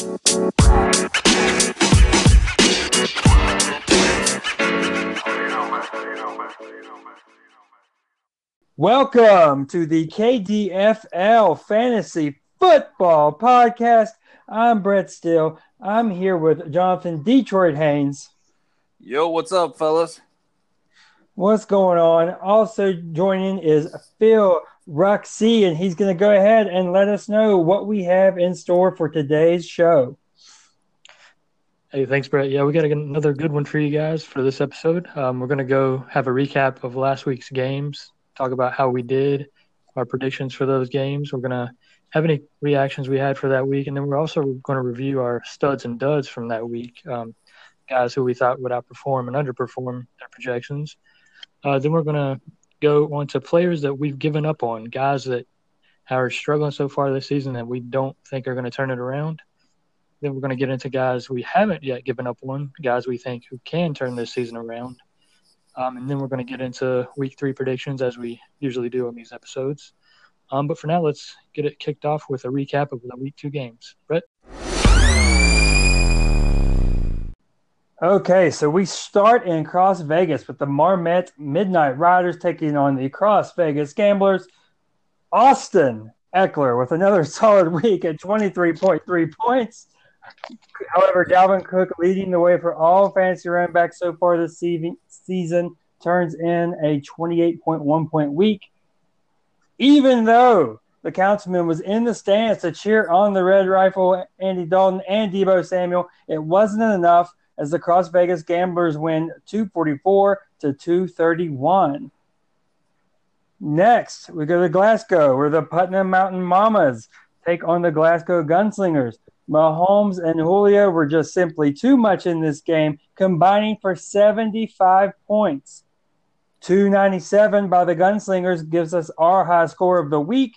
Welcome to the KDFL Fantasy Football Podcast. I'm Brett Still. I'm here with Jonathan Detroit Haynes. Yo, what's up, fellas? What's going on? Also joining is Phil Ruxy, and he's going to go ahead and let us know what we have in store for today's show. Hey, thanks, Brett. Yeah, we got another good one for you guys for this episode. Um, we're going to go have a recap of last week's games, talk about how we did, our predictions for those games. We're going to have any reactions we had for that week, and then we're also going to review our studs and duds from that week, um, guys who we thought would outperform and underperform their projections. Uh, then we're going to go on to players that we've given up on, guys that are struggling so far this season that we don't think are going to turn it around. Then we're going to get into guys we haven't yet given up on, guys we think who can turn this season around. Um, and then we're going to get into week three predictions as we usually do on these episodes. Um, but for now, let's get it kicked off with a recap of the week two games. Brett? Okay, so we start in Cross Vegas with the Marmet Midnight Riders taking on the Cross Vegas Gamblers. Austin Ekeler with another solid week at 23.3 points. However, Dalvin Cook leading the way for all fantasy running backs so far this season turns in a 28.1 point week. Even though the councilman was in the stands to cheer on the Red Rifle, Andy Dalton, and Deebo Samuel, it wasn't enough as the Cross Vegas Gamblers win 244 to 231. Next, we go to Glasgow, where the Putnam Mountain Mamas take on the Glasgow Gunslingers. Mahomes and Julio were just simply too much in this game, combining for 75 points. 297 by the Gunslingers gives us our high score of the week.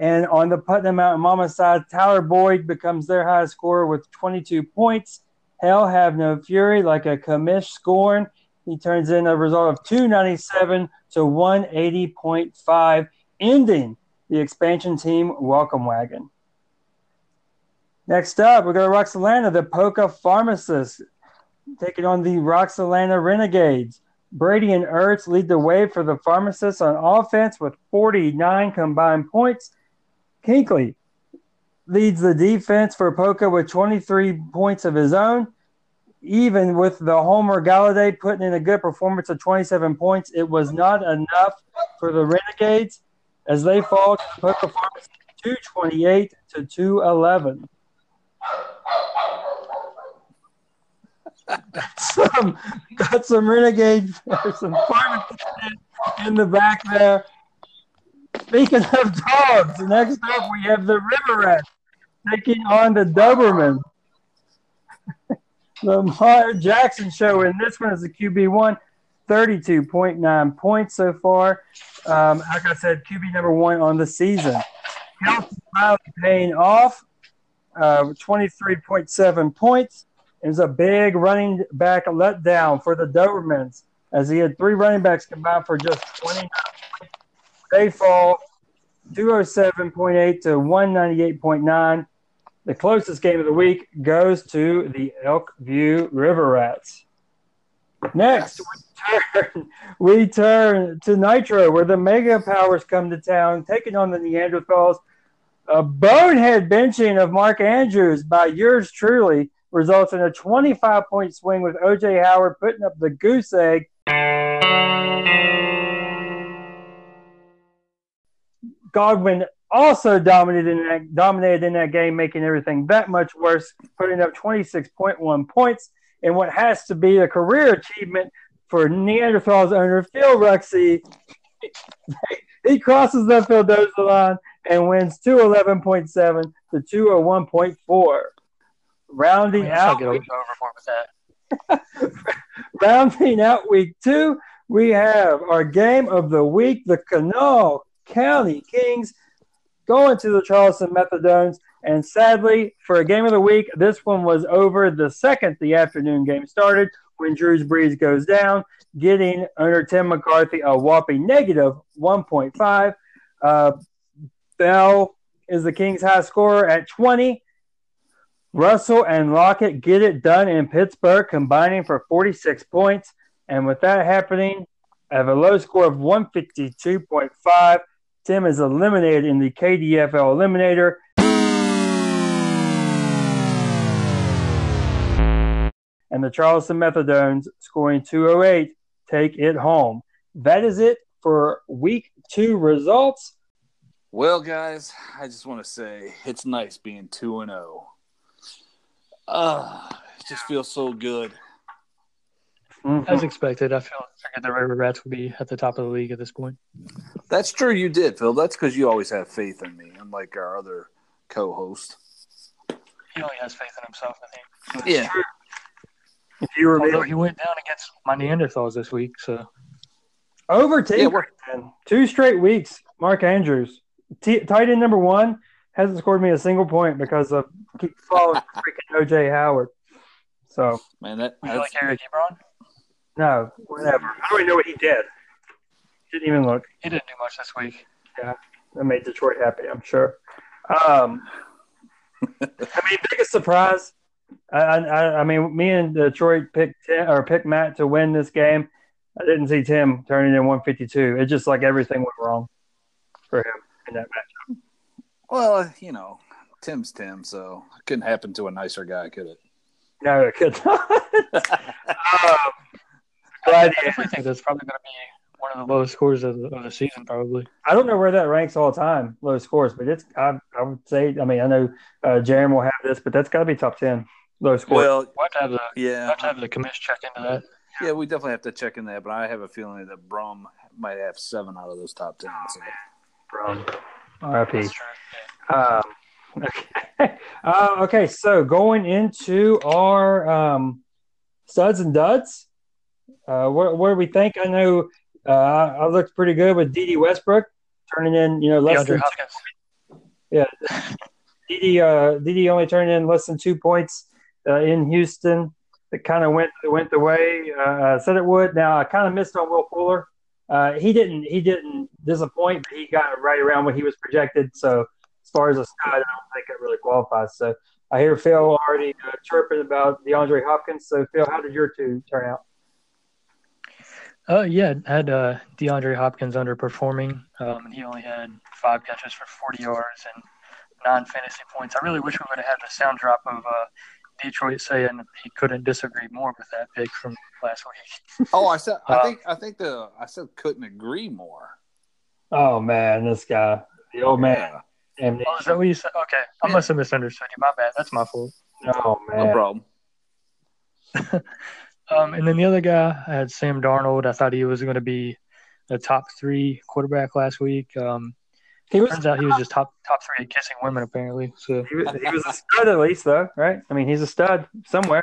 And on the Putnam Mountain Mama side, Tyler Boyd becomes their highest scorer with 22 points. Hell have no fury like a commish scorn. He turns in a result of 297 to 180.5, ending the expansion team welcome wagon. Next up, we go to Roxalana, the Polka Pharmacist, taking on the Roxalana Renegades. Brady and Ertz lead the way for the Pharmacists on offense with 49 combined points. Kinkley leads the defense for Polka with 23 points of his own. Even with the Homer Golladay putting in a good performance of 27 points, it was not enough for the Renegades as they fall to Polka Pharmacists 228 to 211. Got some got some renegade some farming in the back there. Speaking of dogs, next up we have the River Rat taking on the Doberman. Lamar Jackson show and this one is the QB one, 32.9 points so far. Um, like I said, QB number one on the season. Health paying off uh, 23.7 points. It was a big running back letdown for the Dobermans as he had three running backs combined for just 29 points. They fall 207.8 to 198.9. The closest game of the week goes to the Elk View River Rats. Next, we turn, we turn to Nitro, where the Mega Powers come to town, taking on the Neanderthals a bonehead benching of Mark Andrews by yours truly results in a 25 point swing with OJ Howard putting up the goose egg. Godwin also dominated in that, dominated in that game, making everything that much worse, putting up 26.1 points in what has to be a career achievement for Neanderthals owner Phil Ruxy. he crosses the Phildoza line and wins 211.7 to 201.4. Rounding out. Week, rounding out week two, we have our game of the week, the Kanawha County Kings going to the Charleston Methadones. And sadly, for a game of the week, this one was over the second the afternoon game started when Drew's Brees goes down, getting owner Tim McCarthy a whopping negative 1.5. Uh, Bell is the Kings' high scorer at 20. Russell and Lockett get it done in Pittsburgh, combining for 46 points. And with that happening, I have a low score of 152.5. Tim is eliminated in the KDFL Eliminator. And the Charleston Methadones scoring 208 take it home. That is it for week two results. Well, guys, I just want to say it's nice being 2 and 0. Uh, it just feels so good. Mhm. As expected, I feel figured the River Rats would be at the top of the league at this point. That's true, you did, Phil. That's because you always have faith in me, unlike our other co host. He only has faith in himself, I think. Yeah. If you were Although he went down against my Neanderthals this week, so over Yeah, Tinker, we're- two straight weeks. Mark Andrews, T- tight end number one, hasn't scored me a single point because of keep following freaking OJ Howard. So Man, that would you like that's, Eric Ebron? No, whatever. I don't even know what he did. Didn't even look. He didn't do much this week. Yeah, that made Detroit happy, I'm sure. Um, I mean, biggest surprise. I, I, I mean, me and Detroit picked Tim, or picked Matt to win this game. I didn't see Tim turning in 152. It's just like everything went wrong for him in that match. well, you know, Tim's Tim, so it couldn't happen to a nicer guy, could it? No, it could not. um, glad I definitely think that's probably going to be one of the lowest scores of the, of the season, probably. I don't know where that ranks all the time, low scores, but it's I, I would say. I mean, I know uh, Jeremy will have this, but that's got to be top ten low scores. Well, We'll have to have the, we'll have, to have the commish check into that. Yeah, we definitely have to check in that, but I have a feeling that Brum might have seven out of those top ten. So. from RIP. That's true. Yeah. Um, okay. Uh, okay, so going into our um, studs and duds, uh, what, what do we think? I know uh, I looked pretty good with Dede Westbrook turning in, you know, less DeAndre than Hopkins. Dede. Uh, Dede only turned in less than two points uh, in Houston. It kind of went went the way uh, I said it would. Now I kind of missed on Will Fuller. Uh, he didn't he didn't disappoint, but he got right around what he was projected. So as far as a stud, I don't think it really qualifies. So I hear Phil already uh, chirping about DeAndre Hopkins. So Phil, how did your two turn out? Uh, yeah, had uh, DeAndre Hopkins underperforming. Um, and he only had five catches for 40 yards and nine fantasy points. I really wish we would have had the sound drop of uh, Detroit saying he couldn't disagree more with that pick from last week. Oh, I said. I Uh, think. I think the. I said couldn't agree more. Oh man, this guy, the old man. Yeah, Oh, is that what you said? Okay, I must have misunderstood you. My bad. That's my fault. Oh no man. No problem. Um, and then the other guy, I had Sam Darnold. I thought he was going to be a top three quarterback last week. Um, He was turns out he was just top top three at kissing women, apparently. So he was, he was a stud at least though, right? I mean, he's a stud somewhere.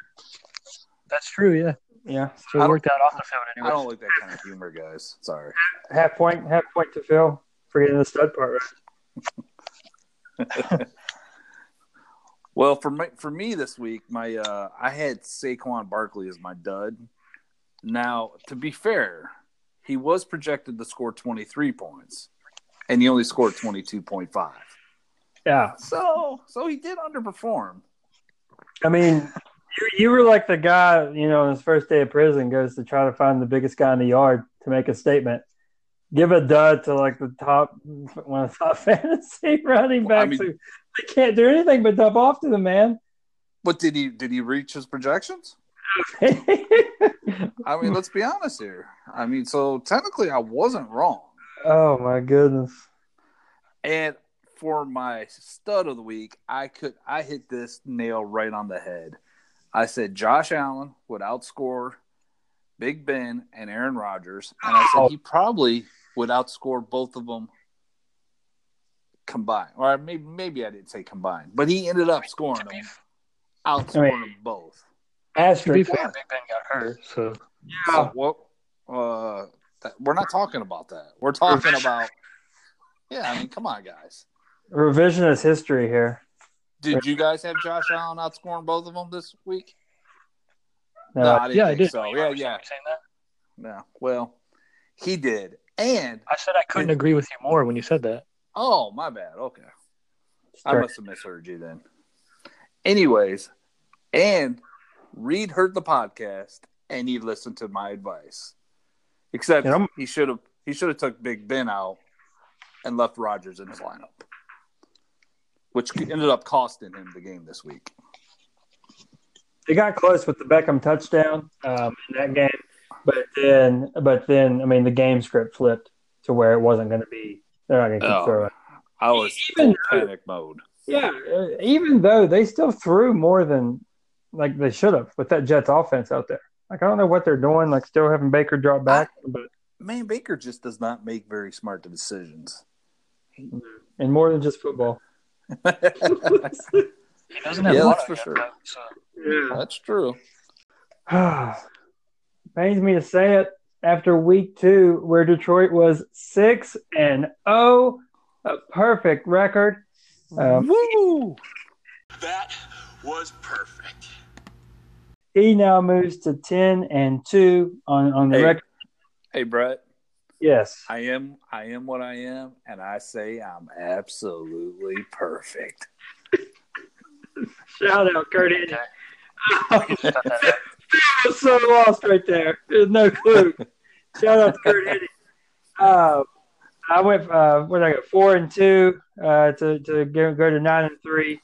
that's true. Yeah. Yeah. So I it worked out off the field I don't like that kind of humor, guys. Sorry. Half point, half point to Phil for getting the stud part right. Well, for my, for me this week, my uh, I had Saquon Barkley as my dud. Now, to be fair, he was projected to score 23 points, and he only scored 22.5. Yeah. So, so he did underperform. I mean, you, you were like the guy, you know, on his first day of prison goes to try to find the biggest guy in the yard to make a statement. Give a dud to like the top one of the top fantasy running Well, I backs mean- who they can't do anything but dump off to the man. But did he did he reach his projections? I mean, let's be honest here. I mean, so technically, I wasn't wrong. oh my goodness. And for my stud of the week, I could I hit this nail right on the head. I said Josh Allen would outscore Big Ben and Aaron Rodgers, and I said he probably would outscore both of them combined. Or maybe maybe I didn't say combined, but he ended up scoring To them, outscoring I mean- them both. to be Asterisk. fair, Big Ben got hurt, so So, well, uh, that, we're not talking about that. We're talking about. Yeah, I mean, come on, guys. Revisionist history here. Did you guys have Josh Allen outscoring both of them this week? No, No, I didn't yeah, I did. so. You Yeah, yeah, saying that? yeah. Well, he did, and I said I couldn't agree with you more when you said that. oh, my bad. Okay. I must have misheard you then. Anyways, and Reed heard the podcast and he listened to my advice. Except And I'm- he should have he should have took Big Ben out and left Rodgers in his lineup, which ended up costing him the game this week. They got close with the Beckham touchdown um, in that game, but then, but then, I mean, the game script flipped to where it wasn't going to be. They're not going to keep Oh. throwing. I was Even full panic mode. Yeah, uh, even though they still threw more than like they should have with that Jets offense out there. Like I don't know what they're doing. Like still having Baker drop back, but Man, Baker just does not make very smart decisions. and more than just football. He doesn't have Yeah, a lot that's of for sure. though, so. Yeah. That's true. Pains me to say it. After week two, where Detroit was six and oh, a perfect record. Um, Woo! That was perfect. he now moves to ten and two on on the Hey. record. Hey, Brett. Yes, I am I am what I am, and I say I'm absolutely perfect. shout out Curt Hennig. We can cut that out. Was so lost right there. There's no clue. Shout out to Curt Hennig. Uh, I went uh, what I go four and two uh, to to go, go to nine and three.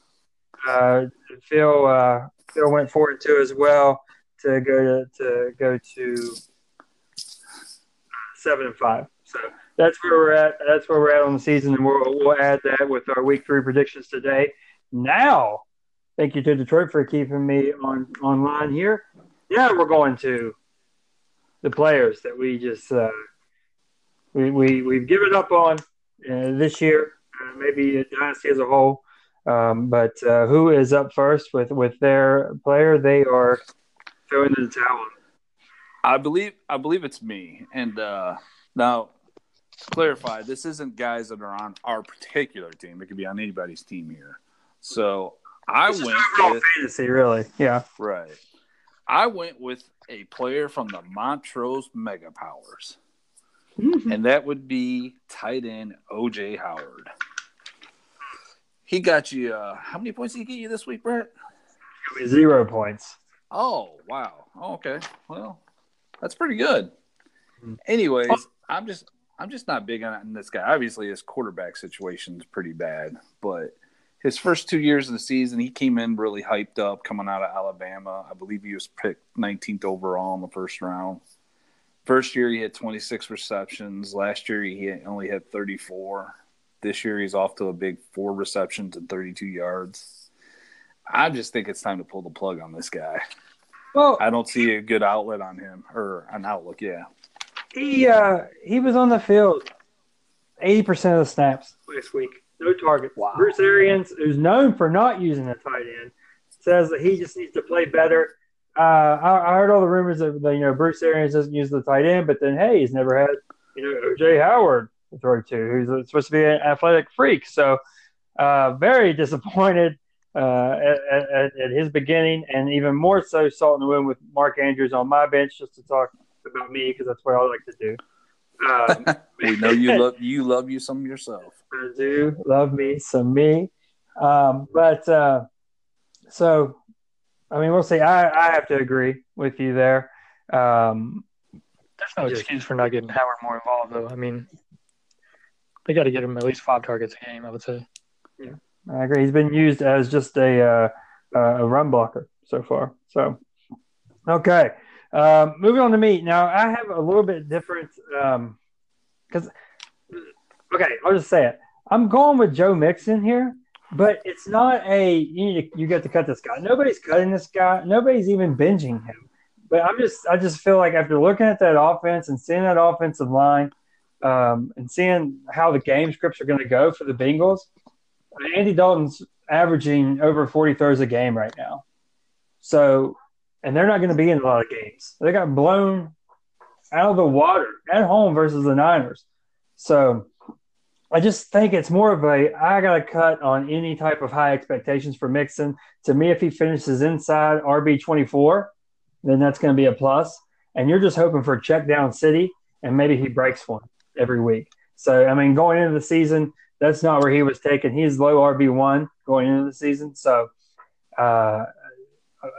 Uh, Phil uh, Phil went four and two as well to go to to go to seven and five. So that's where we're at. That's where we're at on the season, and we'll we'll add that with our week three predictions today. Now, thank you to Detroit for keeping me on online here. Yeah, we're going to the players that we just uh, we, we we've given up on uh, this year, uh, maybe the dynasty as a whole. Um, but uh, who is up first with with their player? They are throwing the towel. I believe I believe it's me. And uh, now, to clarify, this isn't guys that are on our particular team. It could be on anybody's team here. So I This went overall with fantasy, really. Yeah. right. I went with a player from the Montrose Mega Powers, and that would be tight end OJ Howard. He got you. Uh, how many points did he get you this week, Brett? Zero points. Oh wow. Oh, okay. Well, that's pretty good. Mhm. Anyways, I'm just I'm just not big on this guy. Obviously, his quarterback situation is pretty bad, but his first two years of the season, he came in really hyped up coming out of Alabama. I believe he was picked 19th overall in the first round. First year, he had 26 receptions. Last year, he only had 34. This year, he's off to a big four receptions and 32 yards. I just think it's time to pull the plug on this guy. Well, I don't see a good outlet on him or an outlook. Yeah, he uh, he was on the field eighty percent of the snaps last week. No target. Wow. Bruce Arians, who's known for not using a tight end, says that he just needs to play better. Uh, I, I heard all the rumors that you know Bruce Arians doesn't use the tight end, but then hey, he's never had you know OJ Howard to throw to, who's supposed to be an athletic freak. So uh, very disappointed uh, at, at, at his beginning, and even more so salt in the wound with Mark Andrews on my bench just to talk about me because that's what I like to do. Um, we know you love you love you some yourself. I do love me some me, um, but uh, so I mean we'll see. I, I have to agree with you there. Um, There's no excuse for not getting Howard more involved, though. I mean, they got to get him at least five targets a game, I would say. Yeah, I agree. He's been used as just a uh, a run blocker so far. So okay, um, moving on to me now. I have a little bit different because okay, I'll just say it. I'm going with Joe Mixon here, but it's not a you need to, you got to cut this guy. Nobody's cutting this guy. Nobody's even binging him. But I'm just I just feel like after looking at that offense and seeing that offensive line um, and seeing how the game scripts are going to go for the Bengals, Andy Dalton's averaging over 40 throws a game right now. So, and they're not going to be in a lot of games. They got blown out of the water at home versus the Niners. So, I just think it's more of a I got to cut on any type of high expectations for Mixon. To me, if he finishes inside RB 24, then that's going to be a plus. And you're just hoping for check down city, and maybe he breaks one every week. So, I mean, going into the season, that's not where he was taken. He's low RB one going into the season. So, uh,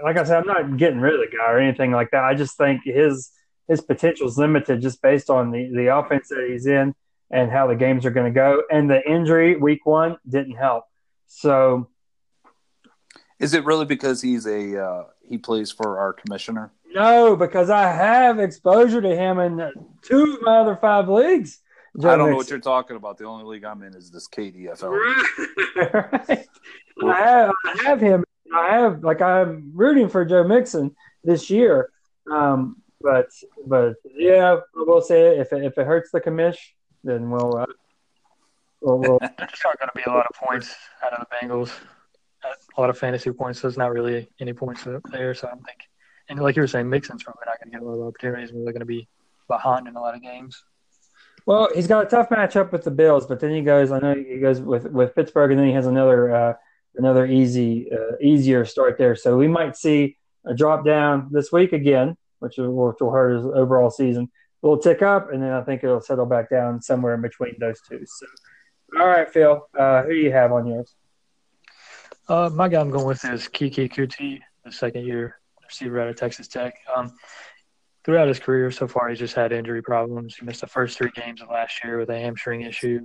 like I said, I'm not getting rid of the guy or anything like that. I just think his his potential is limited just based on the the offense that he's in and how the games are going to go. And the injury week one didn't help. So, Is it really because he's a uh, he plays for our commissioner? no, because I have exposure to him in two of my other five leagues. Joe I don't know what you're talking about. The only league I'm in is this KDFL. right. I have, I have him. I have like I'm rooting for Joe Mixon this year. Um, but but yeah, we'll say if it, if it hurts the commish, then we'll uh, we'll, we'll There's not going to be a lot of points out of the Bengals. A lot of fantasy points. So there's not really any points there, so I don't think. And like you were saying, Mixon's probably not going to get a lot of opportunities. We're going to be behind in a lot of games. Well, he's got a tough matchup with the Bills, but then he goes. I know he goes with with Pittsburgh, and then he has another uh, another easy uh, easier start there. So we might see a drop down this week again, which will, which will hurt his overall season. Little tick up, and then I think it'll settle back down somewhere in between those two. So, all right, Phil, uh, who do you have on yours? Uh, my guy I'm going with is Keke Coutee, the second year receiver out of Texas Tech. Um, throughout his career so far, he's just had injury problems. He missed the first three games of last year with a hamstring issue.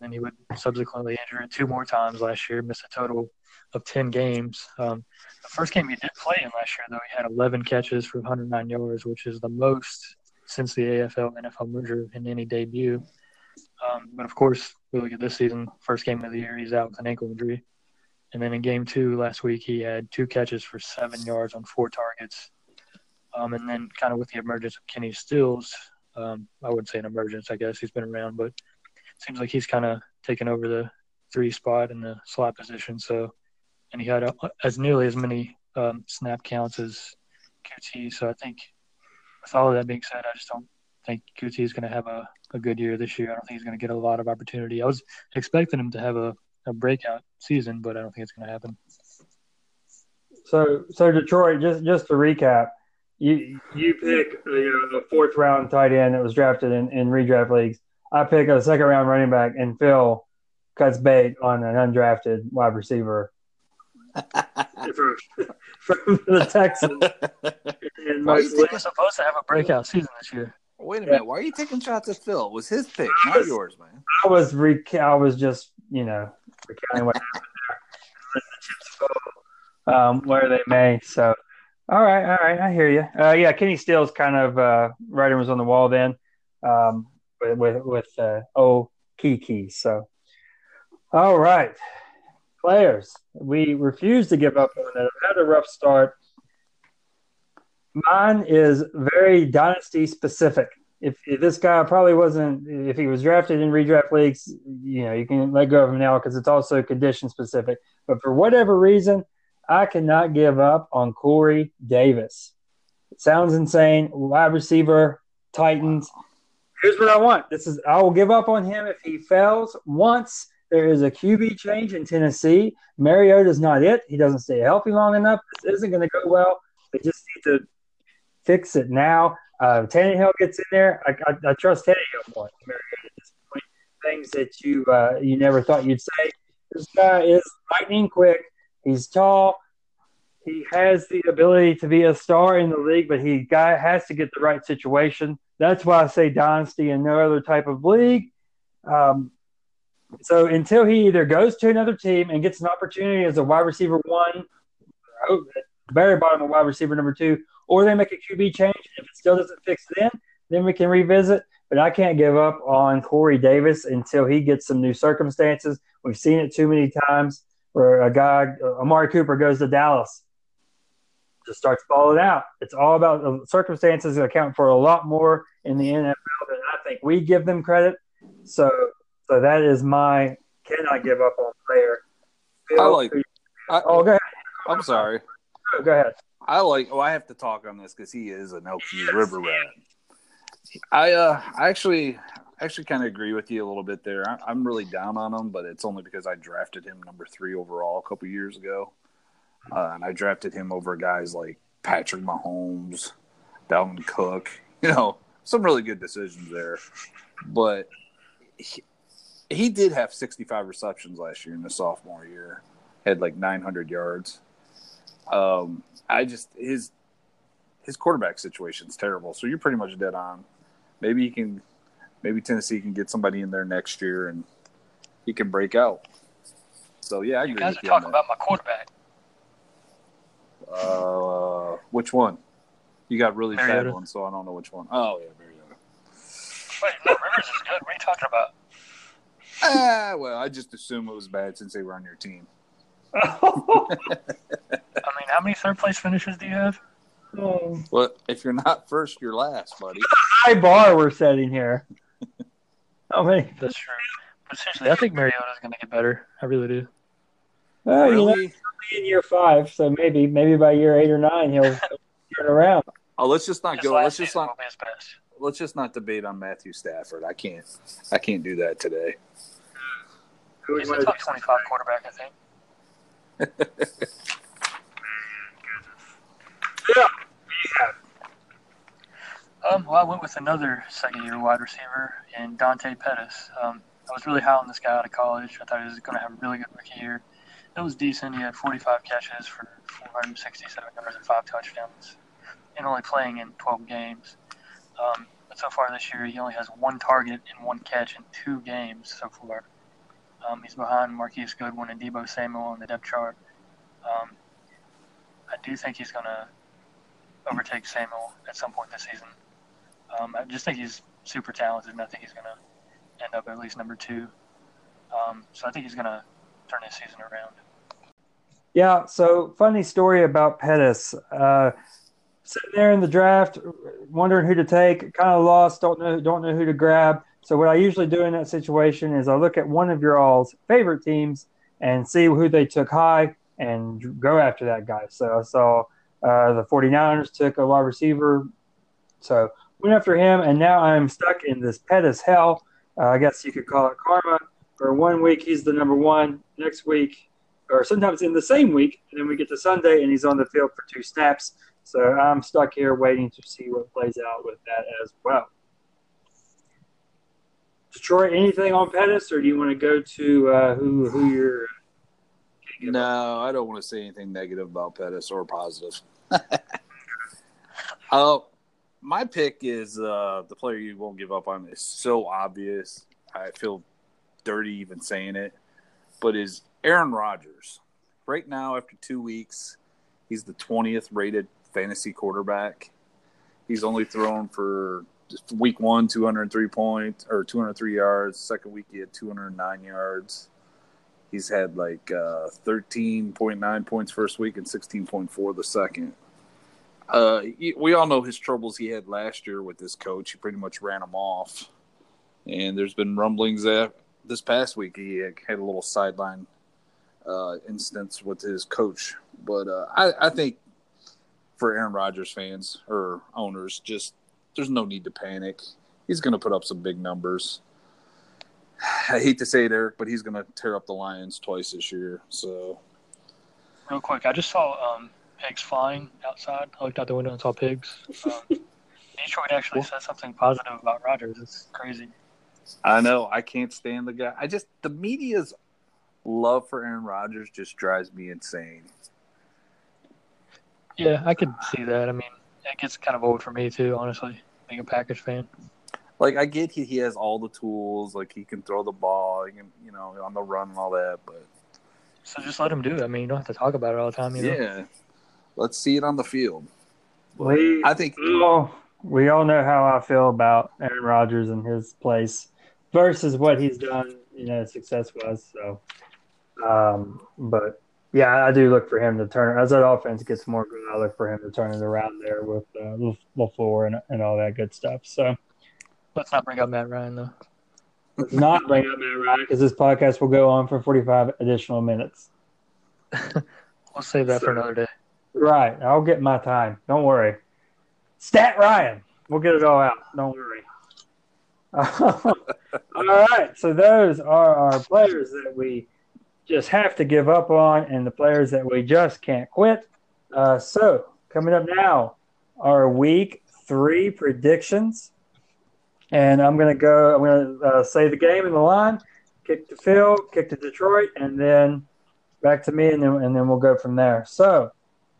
Then he would subsequently injure it two more times last year, miss a total of 10 games. Um, the first game he did play in last year, though, he had 11 catches for 109 yards, which is the most since the AFL NFL merger in any debut. Um, but of course, we look at this season, first game of the year, he's out with an ankle injury. And then in game two last week, he had two catches for seven yards on four targets. Um, and then kind of with the emergence of Kenny Stills, um, I wouldn't say an emergence, I guess he's been around, but seems like he's kind of taken over the three spot in the slot position. So, and he had uh, as nearly as many um, snap counts as Coutee. So I think with all of that being said, I just don't think Coutee is going to have a, a good year this year. I don't think he's going to get a lot of opportunity. I was expecting him to have a, a breakout season, but I don't think it's going to happen. So, so Detroit, just just to recap, you you pick you know, a fourth round tight end that was drafted in, in redraft leagues. I pick a second round running back, and Phil cuts bait on an undrafted wide receiver from, from the Texans. In Why most you He leagues. was supposed to have a breakout season this year. Wait a minute. Why are you taking shots at Phil? It was his pick, not yours, man. I was rec- I was just you know recounting what happened there. The chips fall um, where they may. So, all right, all right, I hear you. Uh, yeah, Kenny Stills kind of uh, writing was on the wall then um, with with, with uh, oh Keke. So, all right, players, we refuse to give up on. I've had a rough start. Mine is very dynasty specific. If, if this guy probably wasn't, if he was drafted in redraft leagues, you know, you can let go of him now because it's also condition specific. But for whatever reason, I cannot give up on Corey Davis. It sounds insane. Wide receiver, Titans. Here's what I want. This is I will give up on him if he fails once there is a QB change in Tennessee. Mariota's not it. He doesn't stay healthy long enough. This isn't going to go well. They just need to fix it now. Uh, Tannehill gets in there. I, I, I trust Tannehill more Mariota at this point. Things that you uh, you never thought you'd say. This guy is lightning quick. He's tall. He has the ability to be a star in the league, but he guy has to get the right situation. That's why I say dynasty and no other type of league. Um, so until he either goes to another team and gets an opportunity as a wide receiver one, very bottom of wide receiver number two, or they make a QB change. If it still doesn't fix then, then we can revisit. But I can't give up on Corey Davis until he gets some new circumstances. We've seen it too many times where a guy, Amari Cooper, goes to Dallas, just starts falling out. It's all about the circumstances that account for a lot more in the NFL than I think we give them credit. So, so that is my cannot give up on player. I like. I, Oh, go ahead. I'm sorry. Go ahead. I like. Oh, I have to talk on this because he is an Elk View River rat. I uh, I actually, actually kind of agree with you a little bit there. I, I'm really down on him, but it's only because I drafted him number three overall a couple years ago, uh, and I drafted him over guys like Patrick Mahomes, Dalvin Cook. You know, some really good decisions there, but he, he did have 65 receptions last year in the sophomore year. Had like 900 yards. Um, I just his his quarterback situation is terrible. So you're pretty much dead on. Maybe he can, maybe Tennessee can get somebody in there next year and he can break out. So yeah, I You guys are talking about my quarterback. Uh, which one? You got really bad Mariota. ones, so I don't know which one. Oh yeah, Mariota. Wait, no, Rivers is good. What are you talking about? Ah, well, I just assume it was bad since they were on your team. I mean, how many third place finishes do you have? Oh, Well, if you're not first, you're last, buddy. high bar we're setting here. I mean, That's true. But seriously, I think Mariota's going to get better. I really do. Well, you know, in year five, so maybe maybe by year eight or nine he'll turn around. Oh, let's just not His go. Let's just not. will be his best. Let's just not debate on Matthew Stafford. I can't. I can't do that today. He's a top 25 quarterback, I think. Yeah. Um, well, I went with another second-year wide receiver in Dante Pettis. Um, I was really high on this guy out of college. I thought he was going to have a really good rookie year. It was decent. He had 45 catches for 467 yards and five touchdowns, and only playing in 12 games. Um, but so far this year, he only has one target and one catch in two games so far. Um, he's behind Marquise Goodwin and Deebo Samuel on the depth chart. Um, I do think he's going to overtake Samuel at some point this season. Um, I just think he's super talented, and I think he's going to end up at least number two. Um, so I think he's going to turn his season around. Yeah. So funny story about Pettis. Uh, sitting there in the draft, wondering who to take, kind of lost, don't know, don't know who to grab. So what I usually do in that situation is I look at one of your all's favorite teams and see who they took high and go after that guy. So I saw uh, the 49ers took a wide receiver. So went after him, and now I'm stuck in this Pettis hell. Uh, I guess you could call it karma. For one week, he's the number one. Next week, or sometimes in the same week, and then we get to Sunday, and he's on the field for two snaps. So I'm stuck here waiting to see what plays out with that as well. Detroit, anything on Pettis, or do you want to go to uh, who who you're? No, I don't want to say anything negative about Pettis or positive. uh, my pick is uh, the player you won't give up on. It's so obvious. I feel dirty even saying it, but is Aaron Rodgers. Right now, after two weeks, he's the twentieth rated fantasy quarterback. He's only thrown for week one, two hundred three points or two hundred three yards. Second week, he had two hundred nine yards. He's had like uh, 13.9 points first week and 16.4 the second. Uh, we all know his troubles he had last year with this coach. He pretty much ran him off. And there's been rumblings that this past week he had a little sideline uh, instance with his coach. But uh, I, I think for Aaron Rodgers fans or owners, just there's no need to panic. He's going to put up some big numbers. I hate to say it, Eric, but he's going to tear up the Lions twice this year. So Real quick, I just saw um, pigs flying outside. I looked out the window and saw pigs. Um, Detroit actually said something positive about Rodgers. It's crazy. I know I can't stand the guy. I just the media's love for Aaron Rodgers just drives me insane. Yeah, I could see that. I mean, it gets kind of old for me too, honestly, being a Packers fan. Like I get he, he has all the tools, like he can throw the ball, he can you know on the run and all that, but So just let him do it. I mean, you don't have to talk about it all the time. You know? yeah, let's see it on the field. We I think all we all know how I feel about Aaron Rodgers and his place versus what he's done, you know, success was. So, um, but yeah, I do look for him to turn as that offense gets more good. I look for him to turn it around there with uh, Lafleur and, and all that good stuff. So, Let's not bring up Matt Ryan though. let's not bring up Matt Ryan because this podcast will go on for forty-five additional minutes. We'll save that for another day. Right, I'll get my time. Don't worry. Stat Ryan, we'll get it all out. Don't worry. all right, so those are our players that we just have to give up on, and the players that we just can't quit. Uh, so coming up now, our week three predictions, and I'm gonna go. I'm gonna uh, say the game and the line, kick to Phil, kick to Detroit, and then back to me, and then and then we'll go from there. So,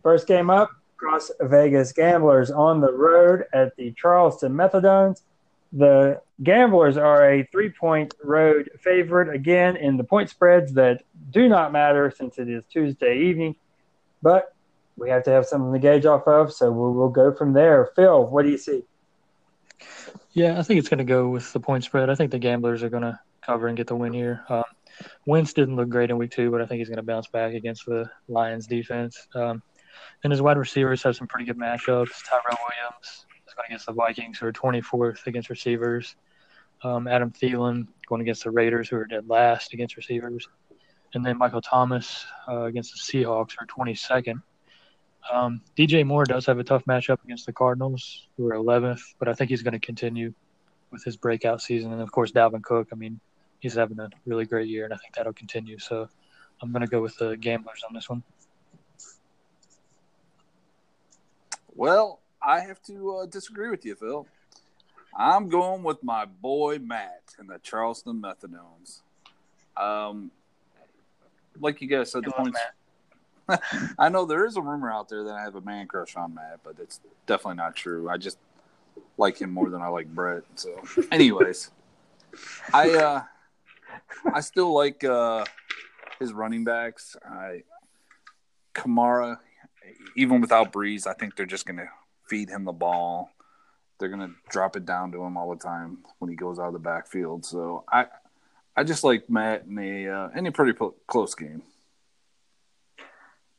first game up, Cross Vegas Gamblers on the road at the Charleston Methadones. The Gamblers are a three-point road favorite again in the point spreads that do not matter since it is Tuesday evening, but we have to have something to gauge off of, so we'll, we'll go from there. Phil, what do you see? Yeah, I think it's going to go with the point spread. I think the Gamblers are going to cover and get the win here. Um, Wentz didn't look great in week two, but I think he's going to bounce back against the Lions defense. Um, and his wide receivers have some pretty good matchups. Tyrell Williams against the Vikings, who are 24th against receivers. Um, Adam Thielen going against the Raiders, who are dead last against receivers. And then Michael Thomas uh, against the Seahawks, who are 22nd. Um, DJ Moore does have a tough matchup against the Cardinals, who are 11th, but I think he's going to continue with his breakout season. And of course, Dalvin Cook. I mean, he's having a really great year, and I think that'll continue. So I'm going to go with the gamblers on this one. Well, I have to uh, disagree with you, Phil. I'm going with my boy Matt and the Charleston Methadones. Um, like you guys said, the points. I know there is a rumor out there that I have a man crush on Matt, but it's definitely not true. I just like him more than I like Brett. So, anyways, I uh, I still like uh, his running backs. I Kamara, even without Brees, I think they're just going to feed him the ball. They're going to drop it down to him all the time when he goes out of the backfield. So I, I just like Matt in a uh, in a pretty close game.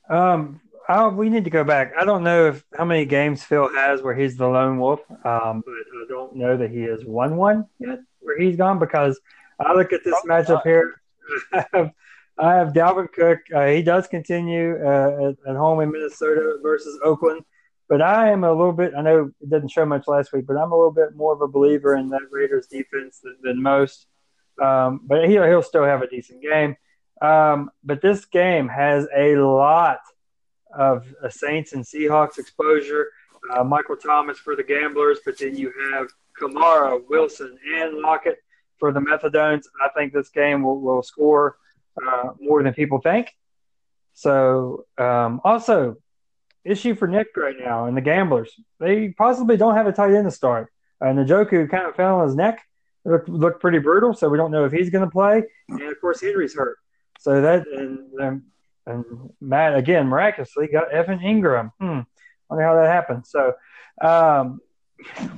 Um, I, we need to go back. I don't know if how many games Phil has where he's the lone wolf, um, but I don't know that he has won one yet where he's gone because I look at this matchup here. I have, I have Dalvin Cook. Uh, he does continue uh, at, at, home in Minnesota versus Oakland, but I am a little bit. I know it didn't show much last week, but I'm a little bit more of a believer in that Raiders defense than, than most. Um, but he'll he'll still have a decent game. Um, but this game has a lot of uh, Saints and Seahawks exposure. Uh, Michael Thomas for the Gamblers, but then you have Kamara, Wilson, and Lockett for the Methadones. I think this game will, will score uh, more than people think. So, um, also, issue for Nick right now and the Gamblers. They possibly don't have a tight end to start. And uh, Njoku kind of fell on his neck. Looked, looked pretty brutal, so we don't know if he's going to play. And of course, Henry's hurt. So that and, and and Matt again miraculously got Evan Engram. Hmm. I wonder how that happened. So um,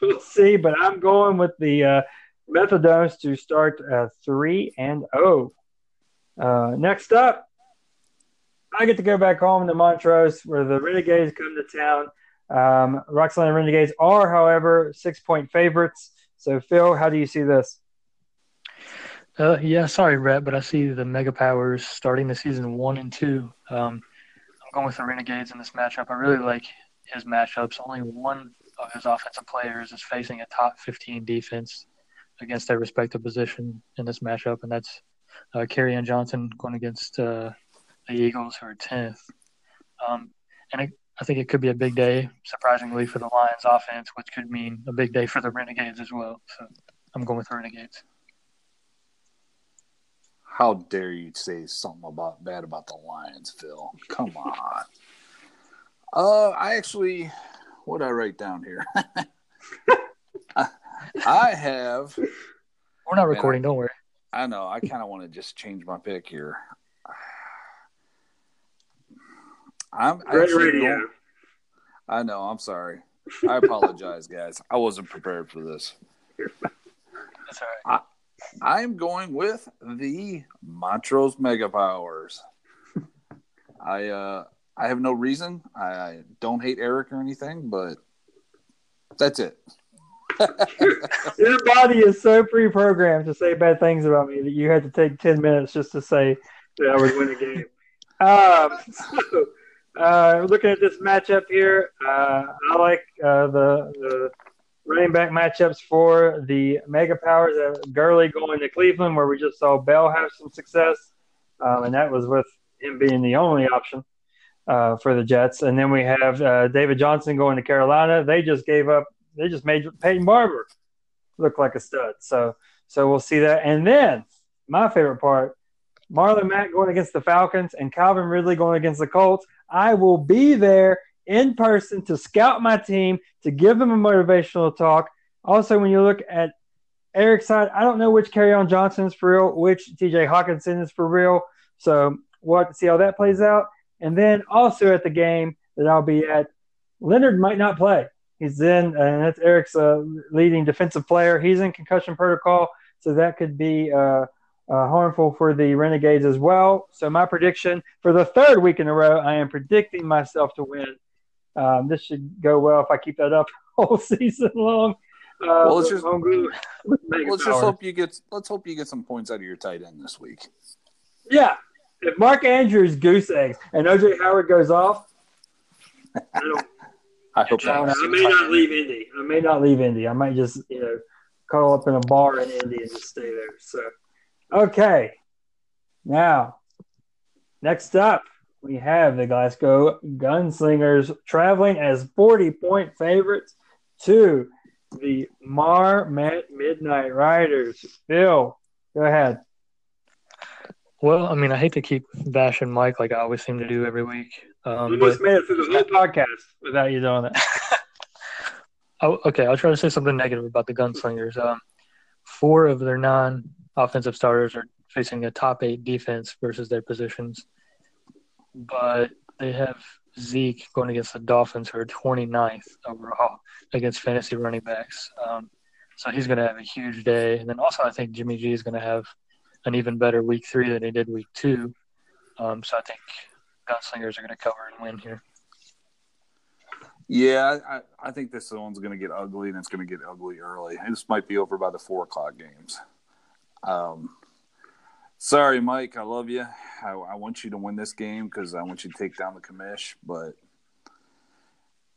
we'll see. But I'm going with the uh, Methadones to start uh, three and zero. Oh. Uh, next up, I get to go back home to Montrose where the Renegades come to town. Um, Roxanne Renegades are, however, six point favorites. So, Phil, how do you see this? Uh, yeah, sorry, Brett, but I see the Mega Powers starting the season one and two. Um, I'm going with the Renegades in this matchup. I really like his matchups. Only one of his offensive players is facing a top 15 defense against their respective position in this matchup, and that's uh, Kerryon Johnson going against uh, the Eagles, who are 10th. Um, and it, I think it could be a big day, surprisingly, for the Lions offense, which could mean a big day for the Renegades as well. So I'm going with the Renegades. How dare you say something about bad about the Lions, Phil? Come on. Uh, I actually, what did I write down here? I have. We're not recording. I, don't worry. I know. I kind of want to just change my pick here. I'm Great radio. Going, I know. I'm sorry. I apologize, guys. I wasn't prepared for this. That's all right. I'm going with the Montrose Mega Powers. I uh, I have no reason. I, I don't hate Eric or anything, but that's it. Your body is so pre-programmed to say bad things about me that you had to take ten minutes just to say that I would win a game. Um, so, uh, looking at this matchup here, uh, I like uh, the the running back matchups for the Mega Powers. Uh, Gurley going to Cleveland, where we just saw Bell have some success, um, and that was with him being the only option uh, for the Jets. And then we have uh, David Johnson going to Carolina. They just gave up. They just made Peyton Barber look like a stud. So, so we'll see that. And then my favorite part, Marlon Mack going against the Falcons and Calvin Ridley going against the Colts. I will be there in person to scout my team, to give them a motivational talk. Also, when you look at Eric's side, I don't know which Kerryon Johnson is for real, which TJ Hockenson is for real. So we'll have to see how that plays out. And then also at the game that I'll be at, Leonard might not play. He's in, and that's Eric's uh, leading defensive player. He's in concussion protocol, so that could be uh, uh, harmful for the Renegades as well. So my prediction for the third week in a row, I am predicting myself to win. Um, this should go well if I keep that up all season long. Uh, Well, let's just- I'm good with Mega Let's just hope you get. Let's hope you get some points out of your tight end this week. Yeah. If Mark Andrews goose eggs and OJ Howard goes off, I don't, I hope I, I may not leave Indy. I may not leave Indy. I might just, you know, curl up in a bar in Indy and just stay there. So, okay. Now, next up, we have the Glasgow Gunslingers traveling as 40 point favorites to the Marmet Midnight Riders. Bill, go ahead. Well, I mean, I hate to keep bashing Mike like I always seem to do every week. Um, You but made it through the whole podcast without you doing it. Oh, okay, I'll try to say something negative about the Gunslingers. Um, four of their nine offensive starters are facing a top eight defense versus their positions, but they have Zeke going against the Dolphins, who are 29th overall against fantasy running backs. Um, so he's going to have a huge day. And then also, I think Jimmy G is going to have an even better week three than he did week two. Um, so I think Gunslingers are going to cover and win here. Yeah, I, I think this one's going to get ugly, and it's going to get ugly early. This might be over by the four o'clock games. Um, sorry, Mike. I love you. I, I want you to win this game because I want you to take down the commish, but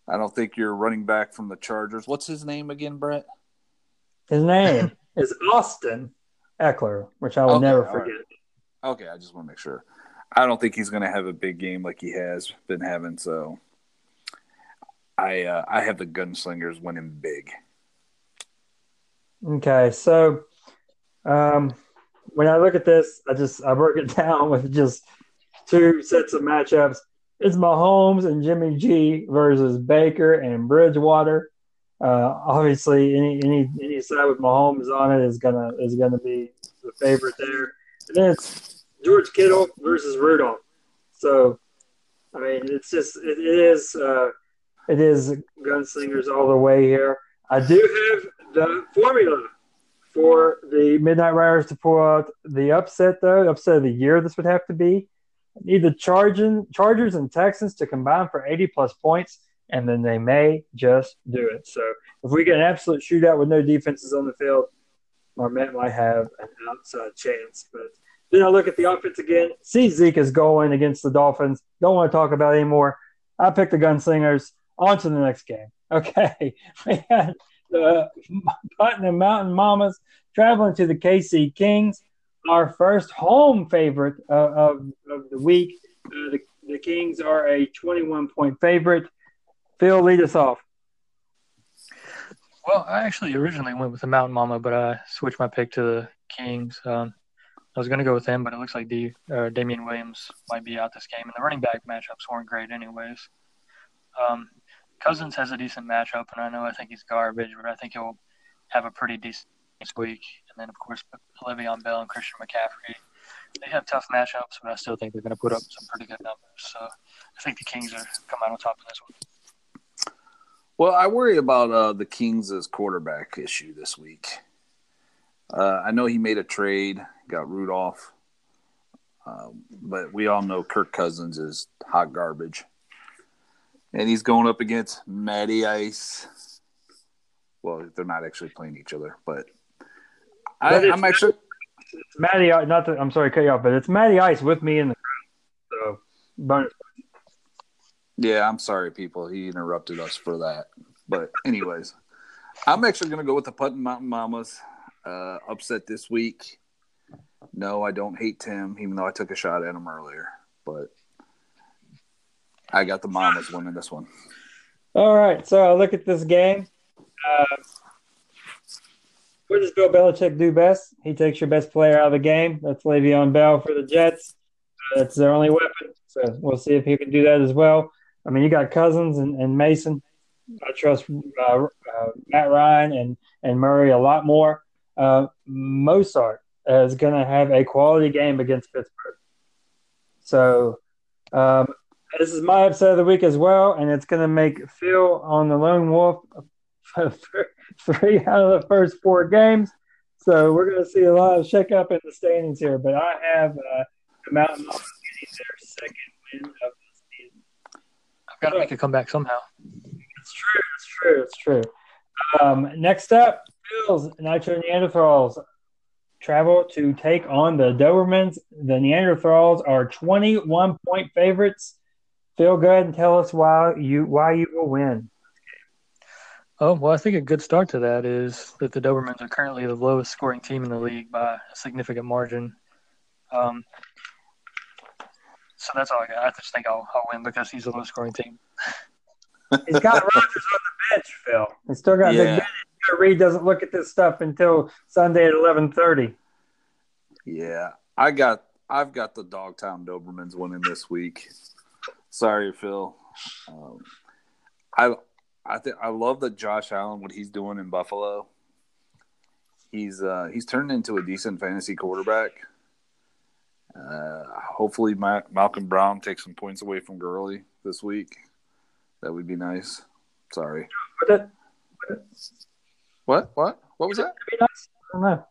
I don't think you're running back from the Chargers. What's his name again, Brett? His name is Austin Ekeler, which I will Okay, never all right. forget. Okay, I just want to make sure. I don't think he's going to have a big game like he has been having. So, I uh, I have the Gunslingers winning big. Okay, so um, when I look at this, I just I broke it down with just two sets of matchups. It's Mahomes and Jimmy G versus Baker and Bridgewater. Uh, obviously, any any any side with Mahomes on it is gonna is gonna be the favorite there. And then it's George Kittle versus Rudolph. So, I mean, it's just it, it is uh, it is gunslingers all the way here. I do have the formula for the Midnight Riders to pull out the upset, though. Upset of the year, this would have to be. I need the Charging, Chargers and Texans to combine for 80 plus points, and then they may just do it. So if we get an absolute shootout with no defenses on the field, our Marmet might have an outside chance. But then I look at the offense again, see Zeke is going against the Dolphins. Don't want to talk about anymore. I picked the Gunslingers. On to the next game. Okay. The Putnam Mountain Mamas traveling to the KC Kings. Our first home favorite of, of, of the week. Uh, the, the Kings are a 21 point favorite. Phil, lead us off. Well, I actually originally went with the Mountain Mama, but I switched my pick to the Kings. Um, I was going to go with them, but it looks like D, uh, Damien Williams might be out this game, and the running back matchups weren't great, anyways. Um, Cousins has a decent matchup, and I know I think he's garbage, but I think he'll have a pretty decent week. And then, of course, Le'Veon Bell and Christian McCaffrey. They have tough matchups, but I still think they're going to put up some pretty good numbers. So I think the Kings are come out on top of this one. Well, I worry about uh, the Kings' quarterback issue this week. Uh, I know he made a trade, got Rudolph, um, but we all know Kirk Cousins is hot garbage, and he's going up against Matty Ice. Well, they're not actually playing each other, but I, I'm actually It's Matty, not that I'm sorry to cut you off, but it's Matty Ice with me in the crowd. So, bonus. Yeah, I'm sorry, people. He interrupted us for that. But, anyways, I'm actually going to go with the Putnam Mountain Mamas uh, upset this week. No, I don't hate Tim, even though I took a shot at him earlier. But I got the Mamas winning this one. All right, so I look at this game. Uh, what does Bill Belichick do best? He takes your best player out of the game. That's Le'Veon Bell for the Jets. That's their only weapon. So we'll see if he can do that as well. I mean, you got Cousins and, and Mason. I trust uh, uh, Matt Ryan and, and Murray a lot more. Uh, Mostert is going to have a quality game against Pittsburgh. So um, this is my upset of the week as well, and it's going to make Phil on the Lone Wolf three out of the first four games. So we're going to see a lot of shake up in the standings here. But I have uh, the Mountain Hawks getting their second win of the season. I've got to make a comeback somehow. It's true. It's true. It's true. Um, next up, Phil's Nitro Neanderthals travel to take on the Dobermans. The Neanderthals are 21 point favorites. Phil, go ahead and tell us why you why you will win. Oh, well, I think a good start to that is that the Dobermans are currently the lowest scoring team in the league by a significant margin. Um, so that's all I got. I just think I'll, I'll win because he's the lowest scoring team. He's got Rodgers on the bench, Phil. He's still got Yeah. Big Ben. Reed doesn't look at this stuff until Sunday at eleven thirty. Yeah, I got I've got the Dogtown Dobermans winning this week. Sorry, Phil. Um, I I think I love that Josh Allen what he's doing in Buffalo. He's uh, he's turned into a decent fantasy quarterback. Uh, hopefully, Ma- Malcolm Brown takes some points away from Gurley this week. That would be nice. Sorry. Would What? What? What was that? be nice? I don't know.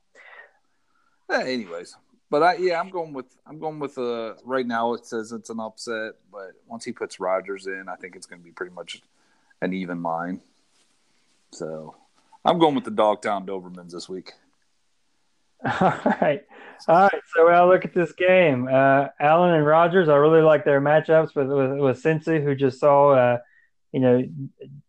Yeah, anyways, but I yeah, I'm going with I'm going with uh right now it says it's an upset, but once he puts Rodgers in, I think it's going to be pretty much an even line. So I'm going with the Dogtown Dobermans this week. All right. All right. So well, look at this game. Uh, Allen and Rodgers, I really like their matchups with, with, with Cincy, who just saw, uh, you know,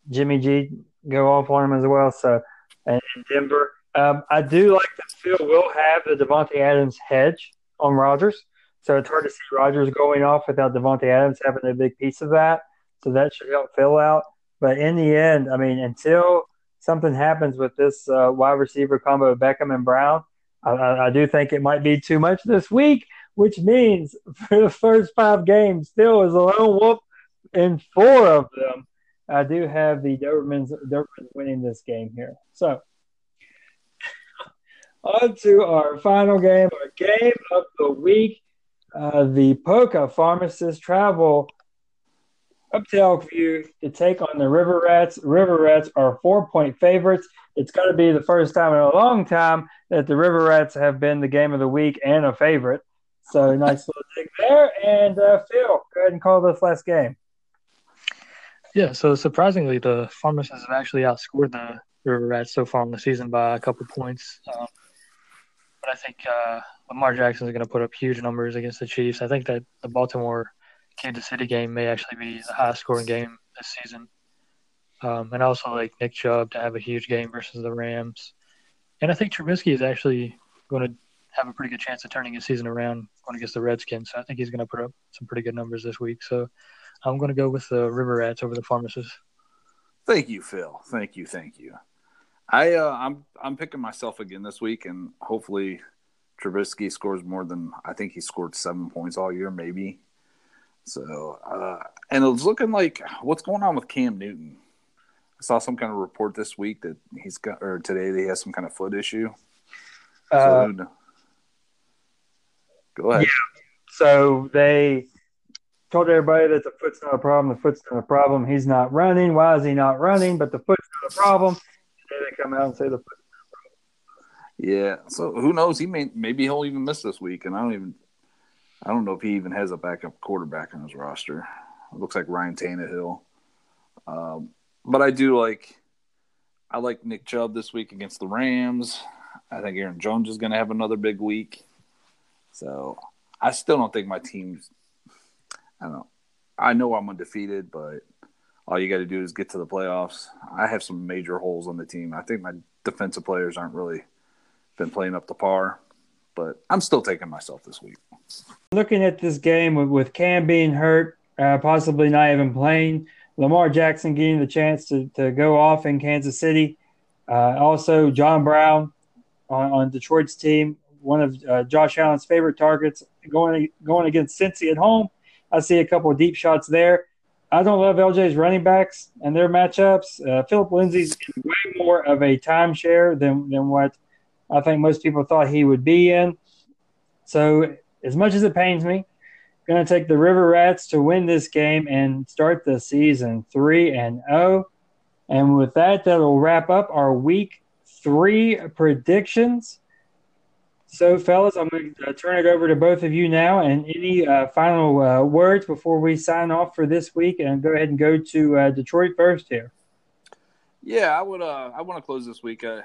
Jimmy G go off on him as well. So, and, and Denver. Um, I do like that Phil will have the Davante Adams hedge on Rodgers. So it's hard to see Rodgers going off without Davante Adams having a big piece of that. So that should help Phil out. But in the end, I mean, until something happens with this uh, wide receiver combo of Beckham and Brown, I, I, I do think it might be too much this week, which means for the first five games, still is a lone wolf in four of them. I do have the Dobermans, Dobermans winning this game here. So on to our final game, our game of the week. Uh, the Polka Pharmacist travel up to Elk View to take on the River Rats. River Rats are four point favorites. It's going to be the first time in a long time that the River Rats have been the game of the week and a favorite. So nice little dig there. And uh, Phil, go ahead and call this last game. Yeah, so surprisingly, the Pharmacists have actually outscored the River Rats so far in the season by a couple points. Um, but I think uh, Lamar Jackson is going to put up huge numbers against the Chiefs. I think that the Baltimore Kansas City game may actually be the highest scoring game this season. Um, and also like Nick Chubb to have a huge game versus the Rams. And I think Trubisky is actually going to have a pretty good chance of turning his season around going against the Redskins. So I think he's going to put up some pretty good numbers this week. So I'm going to go with the River Rats over the Pharmacists. Thank you, Phil. Thank you, thank you. I uh, I'm I'm picking myself again this week, and hopefully Trubisky scores more than I think he scored seven points all year, maybe. So, uh, and it's looking like what's going on with Cam Newton. I saw some kind of report this week that he's got, or today that he has some kind of foot issue. Uh, go ahead. Yeah. So they told everybody that the foot's not a problem. The foot's not a problem. He's not running. Why is he not running? But the foot's not a problem. They come out and say the. Yeah. So who knows? He may maybe he'll even miss this week, and I don't even I don't know if he even has a backup quarterback on his roster. It looks like Ryan Tannehill. Um, but I do like I like Nick Chubb this week against the Rams. I think Aaron Jones is going to have another big week. So I still don't think my team's. I don't know. I know I'm undefeated, but all you got to do is get to the playoffs. I have some major holes on the team. I think my defensive players aren't really been playing up to par, but I'm still taking myself this week. Looking at this game with, with Cam being hurt, uh, possibly not even playing, Lamar Jackson getting the chance to, to go off in Kansas City. Uh, also, John Brown on, on Detroit's team. One of uh, Josh Allen's favorite targets going going against Cincy at home. I see a couple of deep shots there. I don't love LJ's running backs and their matchups. Uh, Phillip Lindsay's way more of a timeshare than than what I think most people thought he would be in. So as much as it pains me, I'm going to take the River Rats to win this game and start the season three and zero. Oh. And with that, that'll wrap up our week three predictions. So, fellas, I'm going to turn it over to both of you now. And any uh, final uh, words before we sign off for this week? And go ahead and go to uh, Detroit first here. Yeah, I would. Uh, I want to close this week uh,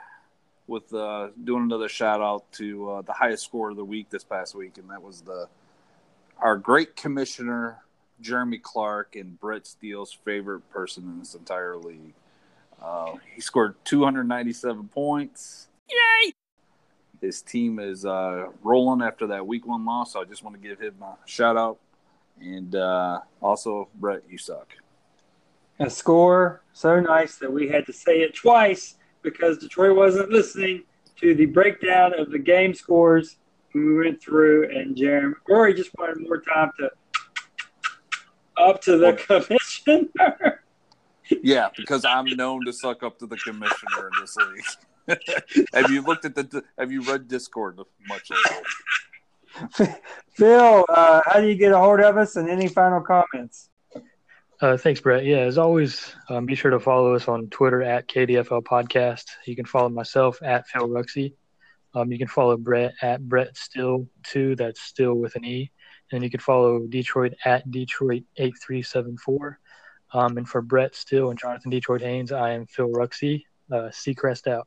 with uh, doing another shout out to the highest score of the week this past week, and that was the our great commissioner Jeremy Clark and Brett Steele's favorite person in this entire league. Uh, he scored 297 points. Yay! His team is uh, rolling after that week one loss, so I just want to give him a shout out. And uh, also, Brett, you suck. A score so nice that we had to say it twice because Detroit wasn't listening to the breakdown of the game scores we went through, and Jeremy Rory just wanted more time to up to the commissioner. yeah, because I'm known to suck up to the commissioner in this league. have you looked at the? Have you read Discord much? Phil, uh, how do you get a hold of us, and any final comments? Uh, thanks, Brett. Yeah, as always, um, be sure to follow us on Twitter at KDFL Podcast. You can follow myself at Phil Ruxy. Um, you can follow Brett at Brett Still two. That's still with an E, and you can follow Detroit at Detroit eight three seven four. Um, and for Brett Still and Jonathan Detroit Haynes, I am Phil Ruxy. Uh, Seacrest out.